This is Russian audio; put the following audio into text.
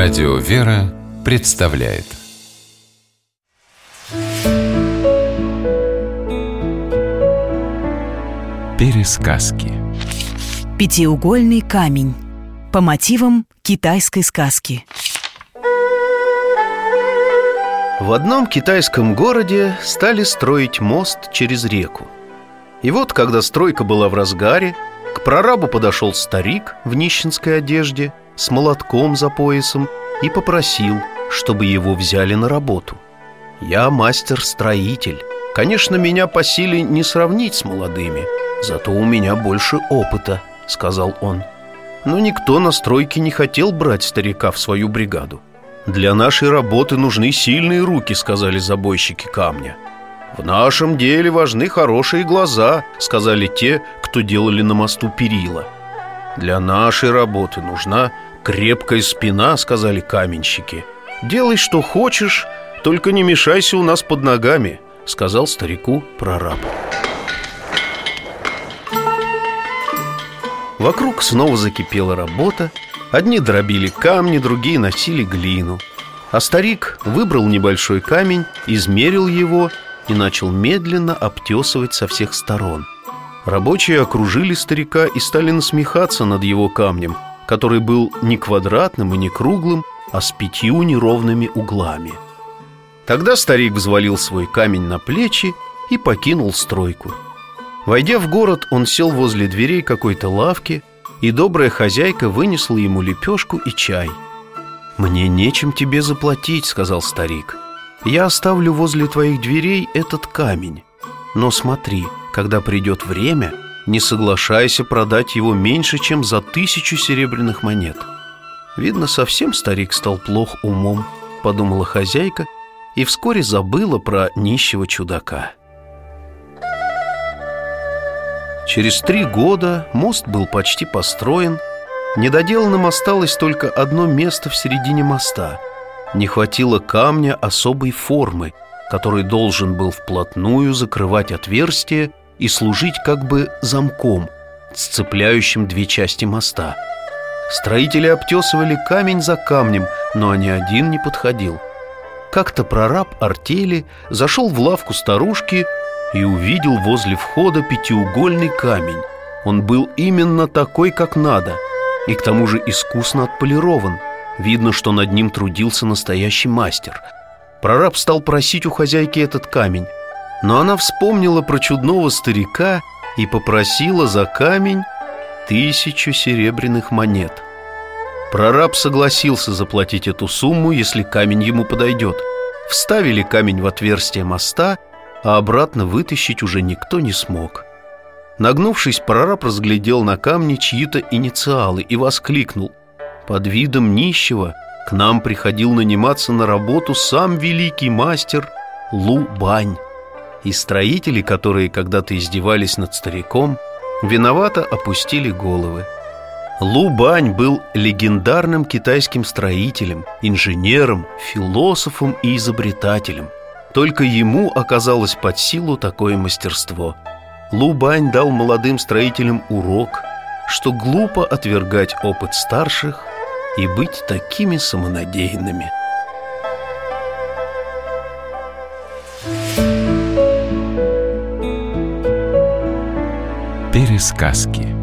Радио «Вера» представляет. Пересказки. Пятиугольный камень. По мотивам китайской сказки. В одном китайском городе стали строить мост через реку. И вот, когда стройка была в разгаре, к прорабу подошел старик в нищенской одежде с молотком за поясом и попросил, чтобы его взяли на работу. «Я мастер-строитель. Конечно, меня по силе не сравнить с молодыми, зато у меня больше опыта», — сказал он. Но никто на стройке не хотел брать старика в свою бригаду. «Для нашей работы нужны сильные руки», — сказали забойщики камня. «В нашем деле важны хорошие глаза», — сказали те, кто делали на мосту перила. «Для нашей работы нужна крепкая спина», — сказали каменщики. «Делай, что хочешь, только не мешайся у нас под ногами», — сказал старику прораб. Вокруг снова закипела работа. Одни дробили камни, другие носили глину. А старик выбрал небольшой камень, измерил его и начал медленно обтесывать со всех сторон. Рабочие окружили старика и стали насмехаться над его камнем, который был не квадратным и не круглым, а с пятью неровными углами. Тогда старик взвалил свой камень на плечи и покинул стройку. Войдя в город, он сел возле дверей какой-то лавки, и добрая хозяйка вынесла ему лепешку и чай. «Мне нечем тебе заплатить», — сказал старик. «Я оставлю возле твоих дверей этот камень. Но смотри, когда придет время, не соглашайся продать его меньше, чем за тысячу серебряных монет». Видно, совсем старик стал плох умом, подумала хозяйка и вскоре забыла про нищего чудака. Через три года мост был почти построен. Недоделанным осталось только одно место в середине моста. Не хватило камня особой формы, который должен был вплотную закрывать отверстие и служить как бы замком, сцепляющим две части моста. Строители обтесывали камень за камнем, но ни один не подходил. Как-то прораб артели зашел в лавку старушки и увидел возле входа пятиугольный камень. Он был именно такой, как надо, и к тому же искусно отполирован. Видно, что над ним трудился настоящий мастер. Прораб стал просить у хозяйки этот камень, но она вспомнила про чудного старика и попросила за камень тысячу серебряных монет. Прораб согласился заплатить эту сумму, если камень ему подойдет. Вставили камень в отверстие моста – а обратно вытащить уже никто не смог. Нагнувшись, прораб разглядел на камне чьи-то инициалы и воскликнул. Под видом нищего к нам приходил наниматься на работу сам великий мастер Лу Бань. И строители, которые когда-то издевались над стариком, виновато опустили головы. Лу Бань был легендарным китайским строителем, инженером, философом и изобретателем. Только ему оказалось под силу такое мастерство. Лубань дал молодым строителям урок, что глупо отвергать опыт старших и быть такими самонадеянными. Пересказки